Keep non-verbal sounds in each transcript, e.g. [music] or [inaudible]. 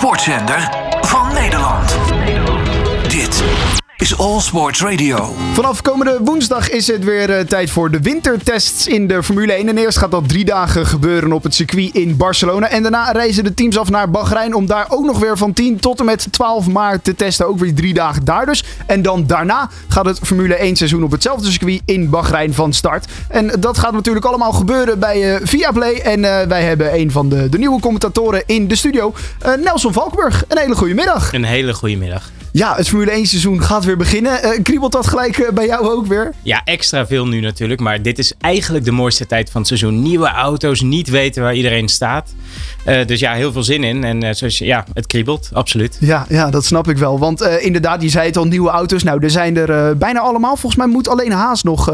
sportzender van Nederland. Dit is All Sports Radio. Vanaf komende woensdag is het weer uh, tijd voor de wintertests in de Formule 1. En eerst gaat dat drie dagen gebeuren op het circuit in Barcelona. En daarna reizen de teams af naar Bahrein om daar ook nog weer van 10 tot en met 12 maart te testen. Ook weer drie dagen daar dus. En dan daarna gaat het Formule 1 seizoen op hetzelfde circuit in Bahrein van start. En dat gaat natuurlijk allemaal gebeuren bij uh, Viaplay. En uh, wij hebben een van de, de nieuwe commentatoren in de studio, Nelson Valkburg. Een hele goede middag. Een hele goede middag. Ja, het Formule 1 seizoen gaat weer beginnen. Uh, kriebelt dat gelijk uh, bij jou ook weer? Ja, extra veel nu natuurlijk. Maar dit is eigenlijk de mooiste tijd van het seizoen. Nieuwe auto's, niet weten waar iedereen staat. Uh, dus ja, heel veel zin in. En zoals, ja, het kriebelt, absoluut. Ja, ja dat snap ik wel. Want inderdaad, je zei het al, nieuwe auto's. Nou, er zijn er bijna allemaal. Volgens mij moet alleen Haas nog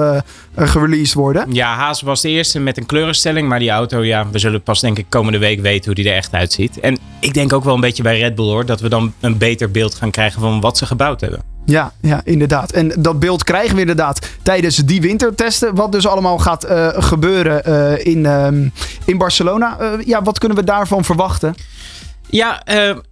gereleased worden. Ja, Haas was de eerste met een kleurenstelling. Maar die auto, ja, we zullen pas denk ik komende week weten hoe die er echt uitziet. En ik denk ook wel een beetje bij Red Bull hoor. Dat we dan een beter beeld gaan krijgen van wat ze gebouwd hebben. Ja, ja, inderdaad. En dat beeld krijgen we inderdaad tijdens die wintertesten. Wat dus allemaal gaat uh, gebeuren uh, in, uh, in Barcelona. ja, wat kunnen we daarvan verwachten? Ja,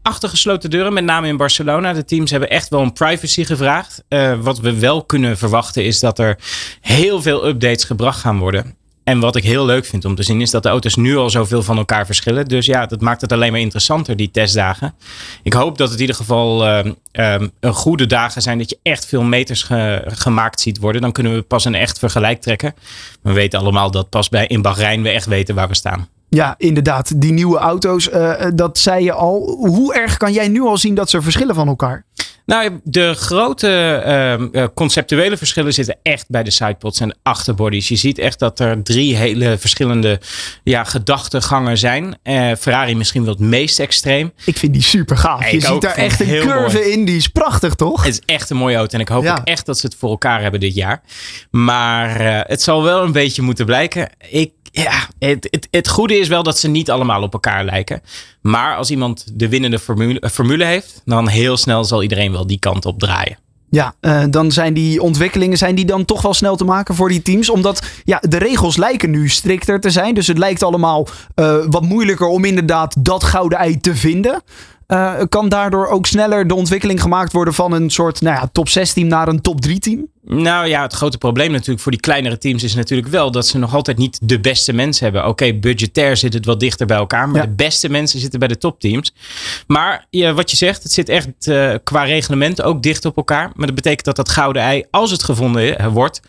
achter gesloten deuren, met name in Barcelona. De teams hebben echt wel een privacy gevraagd. wat we wel kunnen verwachten is dat er heel veel updates gebracht gaan worden. En wat ik heel leuk vind om te zien is dat de auto's nu al zoveel van elkaar verschillen. Dus ja, dat maakt het alleen maar interessanter, die testdagen. Ik hoop dat het in ieder geval uh, uh, goede dagen zijn. Dat je echt veel meters ge gemaakt ziet worden. Dan kunnen we pas een echt vergelijk trekken. We weten allemaal dat pas bij in Bahrein we echt weten waar we staan. Ja, inderdaad. Die nieuwe auto's, uh, dat zei je al. Hoe erg kan jij nu al zien dat ze verschillen van elkaar? Nou, de grote uh, conceptuele verschillen zitten echt bij de sidepods en de achterbodies. Je ziet echt dat er drie hele verschillende ja, gedachtegangen zijn. Uh, Ferrari misschien wel het meest extreem. Ik vind die super gaaf. Je ziet daar echt een curve mooi. in. Die is prachtig, toch? Het is echt een mooie auto. En ik hoop ja. ook echt dat ze het voor elkaar hebben dit jaar. Maar uh, het zal wel een beetje moeten blijken. Ik ja, het, het, het, goede is wel dat ze niet allemaal op elkaar lijken. Maar als iemand de winnende formule, formule heeft, dan heel snel zal iedereen wel die kant op draaien. Ja, uh, dan zijn die ontwikkelingen zijn die dan toch wel snel te maken voor die teams. Omdat ja, de regels lijken nu strikter te zijn. Dus het lijkt allemaal uh, wat moeilijker om inderdaad dat gouden ei te vinden. Uh, kan daardoor ook sneller de ontwikkeling gemaakt worden van een soort nou ja, top 6 team naar een top 3 team? Nou ja, het grote probleem natuurlijk voor die kleinere teams is natuurlijk wel dat ze nog altijd niet de beste mensen hebben. Oké, okay, budgetair zit het wat dichter bij elkaar, maar ja. de beste mensen zitten bij de topteams. Maar ja, wat je zegt, het zit echt uh, qua reglement ook dicht op elkaar. Maar dat betekent dat dat gouden ei, als het gevonden wordt,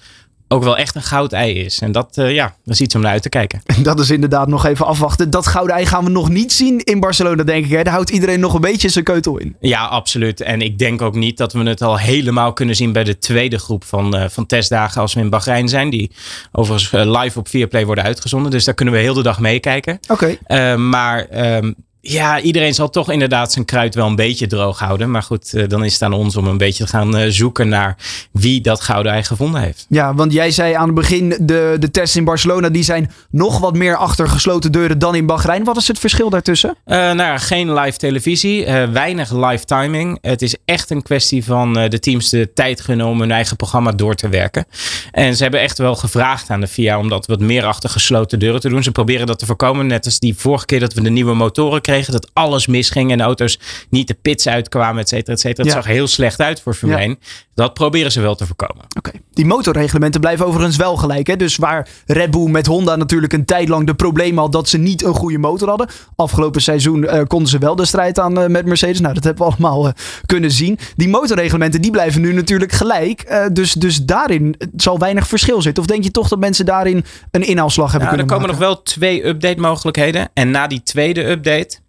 ook wel echt een goud ei is. En dat, uh, ja, dat is iets om naar uit te kijken. En [laughs] dat is inderdaad nog even afwachten. Dat gouden ei gaan we nog niet zien in Barcelona, denk ik. Hè? Daar houdt iedereen nog een beetje zijn keutel in. Ja, absoluut. En ik denk ook niet dat we het al helemaal kunnen zien bij de tweede groep van, uh, van testdagen als we in Bahrein zijn. Die overigens uh, live op Viaplay worden uitgezonden. Dus daar kunnen we heel de dag meekijken. Oké. Okay. maar um, ja, iedereen zal toch inderdaad zijn kruid wel een beetje droog houden. Maar goed, uh, dan is het aan ons om een beetje te gaan uh, zoeken naar wie dat gouden ei gevonden heeft. Ja, want jij zei aan het begin, de, de tests in Barcelona die zijn nog wat meer achter gesloten deuren dan in Bahrein. Wat is het verschil daartussen? Uh, nou ja, geen live televisie, weinig live timing. Het is echt een kwestie van de teams de tijd genomen om hun eigen programma door te werken. En ze hebben echt wel gevraagd aan de FIA om dat wat meer achter gesloten deuren te doen. Ze proberen dat te voorkomen, net als die vorige keer dat we de nieuwe motoren kregen dat alles misging en de auto's niet de pits uitkwamen, et cetera, et cetera. Het zag heel slecht uit voor Formule 1. Dat proberen ze wel te voorkomen. Oké. Die motorreglementen blijven overigens wel gelijk. Hè? Dus waar Red Bull met Honda natuurlijk een tijd lang de probleem had dat ze niet een goede motor hadden. Afgelopen seizoen uh, konden ze wel de strijd aan uh, met Mercedes. Nou, dat hebben we allemaal uh, kunnen zien. Die motorreglementen die blijven nu natuurlijk gelijk. dus, dus daarin zal weinig verschil zitten. Of denk je toch dat mensen daarin een inhaalslag hebben nou, kunnen maken? Er komen nog wel twee update mogelijkheden. En na die tweede update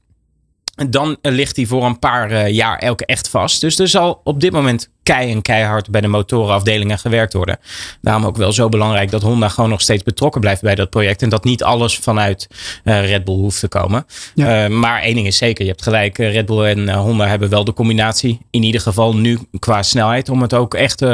dan ligt hij voor een paar uh, jaar elke echt vast. Dus er zal op dit moment kei en keihard bij de motorenafdelingen gewerkt worden. Daarom ook wel zo belangrijk dat Honda gewoon nog steeds betrokken blijft bij dat project. En dat niet alles vanuit uh, Red Bull hoeft te komen. Ja. Uh, maar één ding is zeker, je hebt gelijk. Red Bull en Honda hebben wel de combinatie. In ieder geval nu qua snelheid. Om het ook echt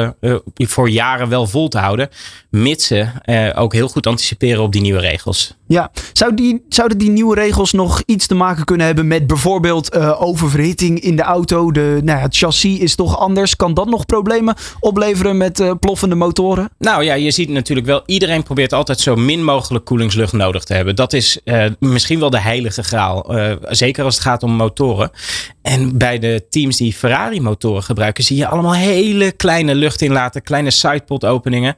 voor jaren wel vol te houden. Mits ze ook heel goed anticiperen op die nieuwe regels. Ja, Zou die, zouden die nieuwe regels nog iets te maken kunnen hebben met bijvoorbeeld oververhitting in de auto? De, nou ja, het chassis is toch anders? Kan dat nog problemen opleveren met uh, ploffende motoren? Nou ja, je ziet natuurlijk wel, iedereen probeert altijd zo min mogelijk koelingslucht nodig te hebben. Dat is uh, misschien wel de heilige graal. Uh, zeker als het gaat om motoren. En bij de teams die Ferrari motoren gebruiken, zie je allemaal hele kleine lucht inlaten, kleine sidepod openingen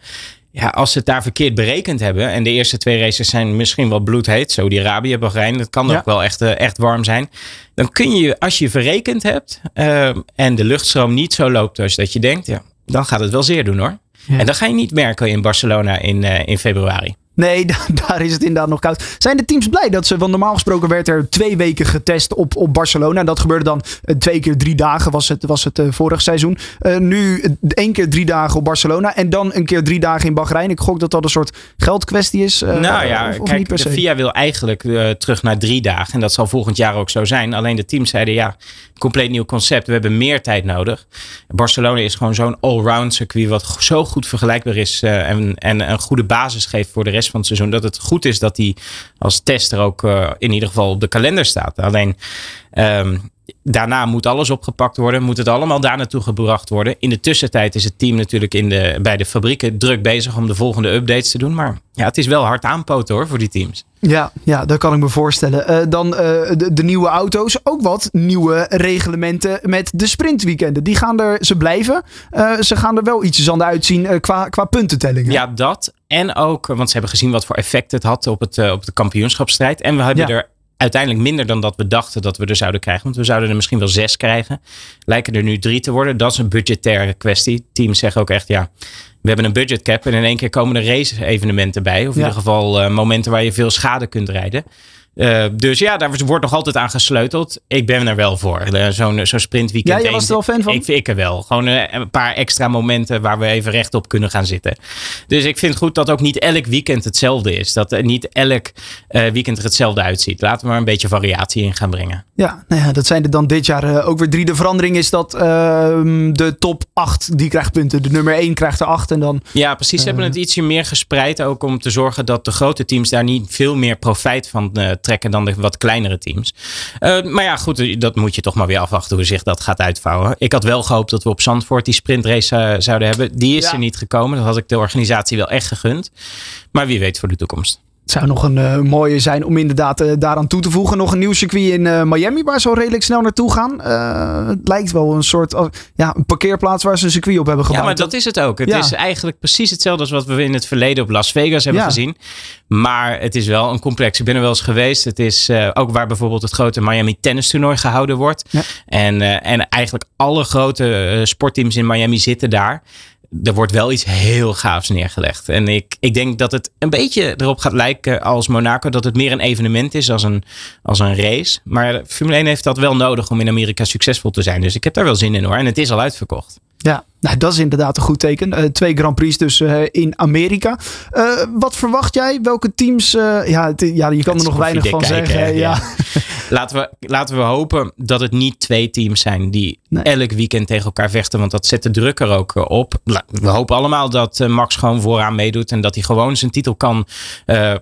ja, als ze het daar verkeerd berekend hebben. En de eerste twee races zijn misschien wel bloedheet. Saudi-Arabië, Bahrein. Dat kan ook wel echt, uh, echt warm zijn. Dan kun je, als je verrekend hebt. Uh, en de luchtstroom niet zo loopt als dat je denkt. Ja, dan gaat het wel zeer doen hoor. Ja. En dat ga je niet merken in Barcelona in, uh, in februari. Nee, [laughs] daar is het inderdaad nog koud. Zijn de teams blij dat ze, want normaal gesproken werd er twee weken getest op, op Barcelona. Dat gebeurde dan uh, twee keer drie dagen, was het, was het uh, vorig seizoen. Uh, nu één keer drie dagen op Barcelona en dan een keer drie dagen in Bahrein. Ik gok dat dat een soort geldkwestie is. nou ja, of, of kijk, de FIA wil eigenlijk terug naar drie dagen. En dat zal volgend jaar ook zo zijn. Alleen de teams zeiden ja, compleet nieuw concept. We hebben meer tijd nodig. Barcelona is gewoon zo'n allround circuit wat zo goed vergelijkbaar is. en, en een goede basis geeft voor de rest van het seizoen. Dat het goed is dat hij als tester ook uh, in ieder geval op de kalender staat. Alleen um, daarna moet alles opgepakt worden. Moet het allemaal daar naartoe gebracht worden. In de tussentijd is het team natuurlijk in de, bij de fabrieken druk bezig om de volgende updates te doen. Maar ja, het is wel hard aanpoten hoor voor die teams. Ja, ja dat kan ik me voorstellen. Uh, dan uh, de, de, nieuwe auto's. Ook wat nieuwe reglementen met de sprintweekenden. Die gaan er, ze blijven. Uh, ze gaan er wel ietsjes aan uitzien qua, qua puntentellingen. Ja, dat. En ook, want ze hebben gezien wat voor effect het had op, het, op de kampioenschapsstrijd. En we hebben ja. er uiteindelijk minder dan dat we dachten dat we er zouden krijgen. Want we zouden er misschien wel zes krijgen. Lijken er nu drie te worden. Dat is een budgettaire kwestie. Teams zeggen ook echt, ja, we hebben een budgetcap. En in één keer komen er race-evenementen bij. Of in ja. ieder geval uh, momenten waar je veel schade kunt rijden. Uh, dus ja, daar wordt nog altijd aan gesleuteld. Ik ben er wel voor. Uh, Zo'n zo sprintweekend. Ja, je was er wel fan van? Ik, ik er wel. Gewoon uh, een paar extra momenten waar we even rechtop kunnen gaan zitten. Dus ik vind het goed dat ook niet elk weekend hetzelfde is. Dat niet elk weekend er hetzelfde uitziet. Laten we maar een beetje variatie in gaan brengen. Ja, nou ja dat zijn er dan dit jaar ook weer drie. De verandering is dat ehm, de top 8 die krijgt punten. De nummer 1 krijgt er 8 en dan... Ja, precies. Ze hebben het ietsje meer gespreid. Ook om te zorgen dat de grote teams daar niet veel meer profijt van trekken dan de wat kleinere teams. Uh, maar ja, goed, dat moet je toch maar weer afwachten hoe zich dat gaat uitvouwen. Ik had wel gehoopt dat we op Zandvoort die sprintrace uh, zouden hebben. Die is ja. er niet gekomen. Dat had ik de organisatie wel echt gegund. Maar wie weet voor de toekomst. Het zou nog een uh, mooie zijn om inderdaad uh, daaraan toe te voegen. Nog een nieuw circuit in uh, Miami waar ze al redelijk snel naartoe gaan. het lijkt wel een soort ja, een parkeerplaats waar ze een circuit op hebben gebouwd. Ja, maar dat is het ook. Het ja. is eigenlijk precies hetzelfde als wat we in het verleden op Las Vegas hebben ja. gezien. Maar het is wel een complex. Ik ben er wel eens geweest. Het is ook waar bijvoorbeeld het grote Miami tennis toernooi gehouden wordt. Ja. En, en eigenlijk alle grote sportteams in Miami zitten daar er wordt wel iets heel gaafs neergelegd. En ik, ik denk dat het een beetje erop gaat lijken als Monaco. Dat het meer een evenement is als een, als een race. Maar Formule 1 heeft dat wel nodig om in Amerika succesvol te zijn. Dus ik heb daar wel zin in hoor. En het is al uitverkocht. Ja, nou, dat is inderdaad een goed teken. Uh, twee Grand Prix dus uh, in Amerika. Uh, wat verwacht jij? Welke teams? ja, ja, je kan het er nog weinig van kijken, zeggen. Ja. ja. [laughs] laten, we, laten we hopen dat het niet twee teams zijn die nee. elk weekend tegen elkaar vechten. Want dat zet de druk er ook op. We hopen allemaal dat Max gewoon vooraan meedoet. En dat hij gewoon zijn titel kan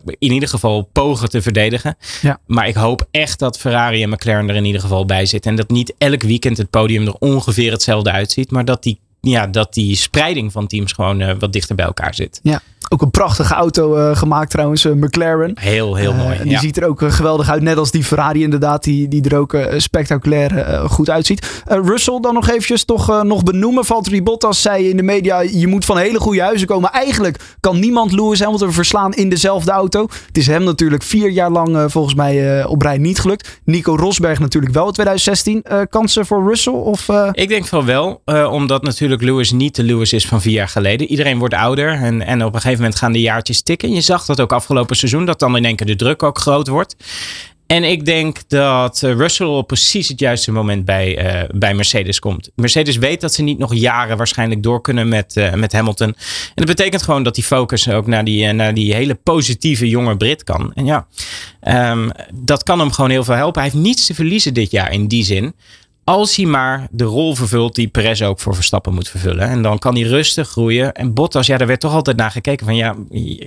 in ieder geval pogen te verdedigen. Ja. Maar ik hoop echt dat Ferrari en McLaren er in ieder geval bij zitten. En dat niet elk weekend het podium er ongeveer hetzelfde uitziet. Maar dat die ja, dat die spreiding van teams gewoon uh, wat dichter bij elkaar zit. Ja, ook een prachtige auto uh, gemaakt trouwens, uh, McLaren. Heel, heel mooi. die ja. ziet er ook geweldig uit. Net als die Ferrari inderdaad, die, die er ook spectaculair goed uitziet. Russell dan nog eventjes toch nog benoemen. Valtteri Bottas zei in de media, je moet van hele goede huizen komen. Eigenlijk kan niemand Lewis Hamilton verslaan in dezelfde auto. Het is hem natuurlijk vier jaar lang volgens mij op rij niet gelukt. Nico Rosberg natuurlijk wel in 2016. kansen voor Russell? Of, Ik denk van wel, omdat natuurlijk Lewis niet de Lewis is van vier jaar geleden. Iedereen wordt ouder en, en op een gegeven moment gaan de jaartjes tikken. Je zag dat ook afgelopen seizoen, dat dan in één keer de druk ook groot wordt. En ik denk dat Russell op precies het juiste moment bij, uh, bij Mercedes komt. Mercedes weet dat ze niet nog jaren waarschijnlijk door kunnen met, uh, met Hamilton. En dat betekent gewoon dat die focus ook naar die, uh, naar die hele positieve jonge Brit kan. En ja, um, dat kan hem gewoon heel veel helpen. Hij heeft niets te verliezen dit jaar in die zin. Als hij maar de rol vervult die Perez ook voor Verstappen moet vervullen. En dan kan hij rustig groeien. En Bottas, ja, daar werd toch altijd naar gekeken van ja,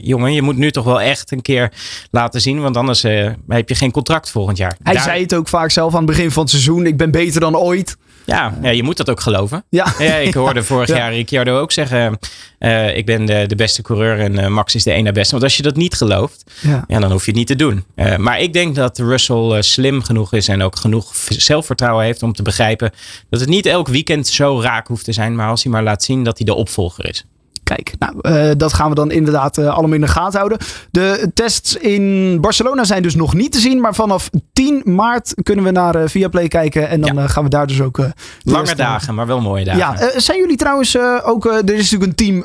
jongen, je moet nu toch wel echt een keer laten zien. Want anders uh, heb je geen contract volgend jaar. Hij daar... zei het ook vaak zelf aan het begin van het seizoen. Ik ben beter dan ooit. Ja, ja, je moet dat ook geloven. Ja. Ja, ik hoorde [laughs] vorig Ja. jaar Ricciardo ook zeggen: eh, Ik ben de, de beste coureur en eh, Max is de ene beste. Want als je dat niet gelooft, Ja. dan hoef je het niet te doen. Eh, maar ik denk dat Russell slim genoeg is en ook genoeg zelfvertrouwen heeft om te begrijpen dat het niet elk weekend zo raak hoeft te zijn. Maar als hij maar laat zien dat hij de opvolger is. Kijk, nou, eh, dat gaan we dan inderdaad eh, allemaal in de gaten houden. De tests in Barcelona zijn dus nog niet te zien. Maar vanaf 10 maart kunnen we naar eh, Viaplay kijken. En dan Ja. gaan we daar dus ook... Lange dagen, maar wel mooie dagen. Ja, zijn jullie trouwens ook... er is natuurlijk een team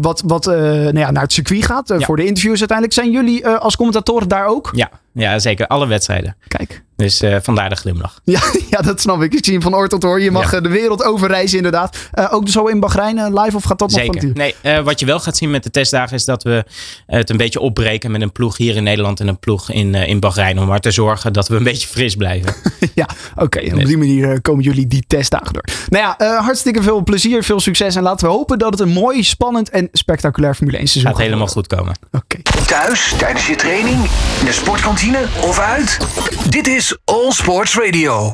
wat, wat nou ja, naar het circuit gaat. Ja. Voor de interviews uiteindelijk. Zijn jullie als commentatoren daar ook? ja, ja, zeker. Alle wedstrijden. Kijk. Dus eh, vandaar de glimlach. [laughs] Ja, ja, dat snap ik. Ik zie hem van oor tot oor. Je mag Ja. eh, de wereld overreizen inderdaad. Eh, ook zo in Bahrein live of gaat dat nog van? Nee, eh, wat je wel gaat zien met de testdagen is dat we het een beetje opbreken met een ploeg hier in Nederland en een ploeg in, eh, in Bahrein. Om maar te zorgen dat we een beetje fris blijven. [laughs] Ja, oké. En op die manier komen jullie die testdagen door. Nou ja, eh, hartstikke veel plezier, veel succes. En laten we hopen dat het een mooi, spannend en spectaculair Formule 1 seizoen Gaat helemaal goed komen. Oké. Thuis, tijdens je training, in de sportkantine of uit? Dit is All Sports Radio.